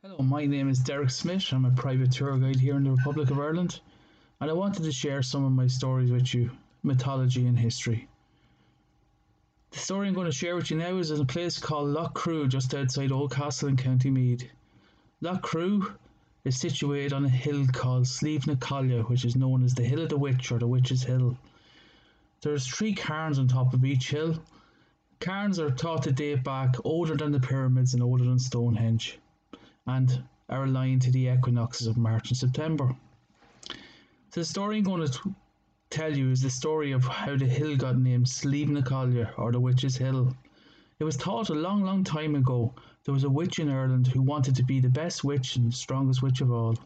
Hello, my name is Derek Smith. I'm a private tour guide here in the Republic of Ireland, and I wanted to share some of my stories with you mythology and history. The story I'm going to share with you now is in a place called Crew, just outside Oldcastle in County Meath. Crew is situated on a hill called Slieve na Caille, which is known as the Hill of the Witch or the Witch's Hill. There's three cairns on top of each hill. Cairns are thought to date back older than the pyramids and older than Stonehenge and are aligned to the equinoxes of March and September. So the story I'm going to t- tell you is the story of how the hill got named Slieve na Caille or the Witch's Hill. It was thought a long, long time ago there was a witch in Ireland who wanted to be the best witch and strongest witch of all.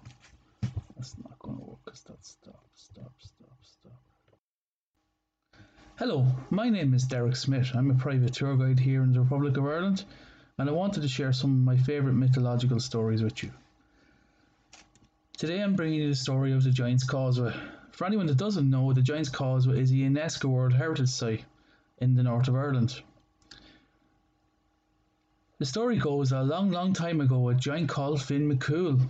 That's not going to work because that's stop, stop, stop, stop. Hello, my name is Derek Smith. I'm a private tour guide here in the Republic of Ireland and I wanted to share some of my favourite mythological stories with you. Today I'm bringing you the story of the Giant's Causeway. For anyone that doesn't know, the Giant's Causeway is a UNESCO World Heritage Site in the north of Ireland. The story goes that a long, long time ago, a giant called Finn McCool.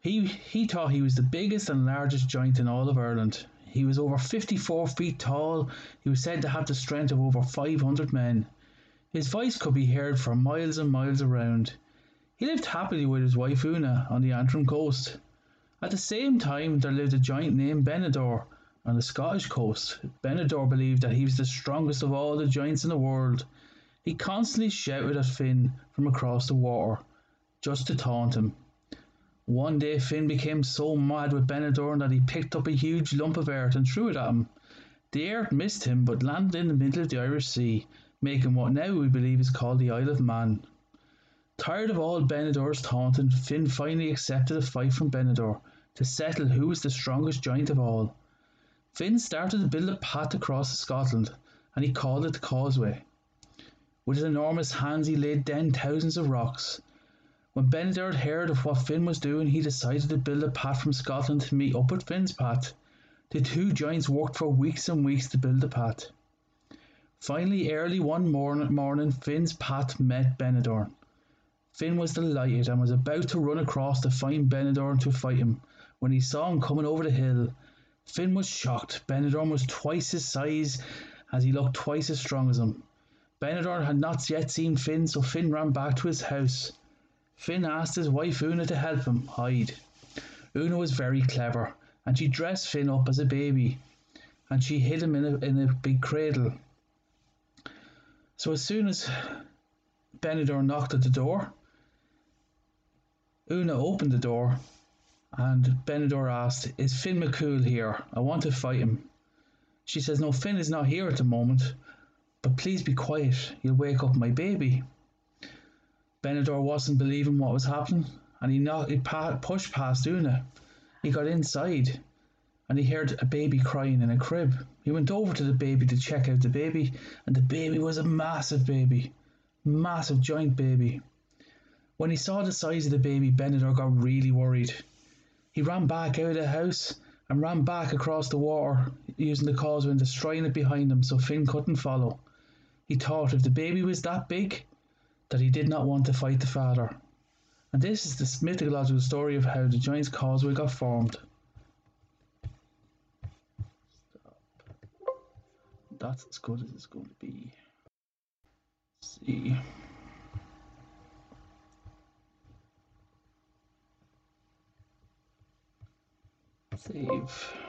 He, he thought he was the biggest and largest giant in all of Ireland. He was over 54 feet tall. He was said to have the strength of over 500 men. His voice could be heard for miles and miles around. He lived happily with his wife Una on the Antrim coast. At the same time, there lived a giant named Benandonner on the Scottish coast. Benandonner believed that he was the strongest of all the giants in the world. He constantly shouted at Finn from across the water, just to taunt him. One day, Finn became so mad with Benandonner that he picked up a huge lump of earth and threw it at him. The earth missed him but landed in the middle of the Irish Sea making what now we believe is called the Isle of Man. Tired of all Benandonner's taunting, Finn finally accepted a fight from Benandonner to settle who was the strongest giant of all. Finn started to build a path across Scotland, and he called it the Causeway. With his enormous hands, he laid down thousands of rocks. When Benandonner heard of what Finn was doing, he decided to build a path from Scotland to meet up with Finn's path. The two giants worked for weeks and weeks to build the path. Finally, early one morning, morning Finn's path met Benandonner. Finn was delighted and was about to run across to find Benandonner to fight him when he saw him coming over the hill. Finn was shocked. Benandonner was twice his size as he looked twice as strong as him. Benandonner had not yet seen Finn, so Finn ran back to his house. Finn asked his wife Una to help him hide. Una was very clever, and she dressed Finn up as a baby, and she hid him in a, in a big cradle. So as soon as Benandonner knocked at the door, Una opened the door and Benandonner asked, Is Finn McCool here? I want to fight him. She says, No, Finn is not here at the moment, but please be quiet. You'll wake up my baby. Benandonner wasn't believing what was happening and he, knocked, he pa- pushed past Una. He got inside and he heard a baby crying in a crib. He went over to the baby to check out the baby, and the baby was a massive baby, massive giant baby. When he saw the size of the baby, Benandonner got really worried. He ran back out of the house and ran back across the water using the causeway and destroying it behind him so Finn couldn't follow. He thought if the baby was that big, that he did not want to fight the father. And this is the mythological story of how the Giant's Causeway got formed. That's as good as it's going to be. Let's see. Save.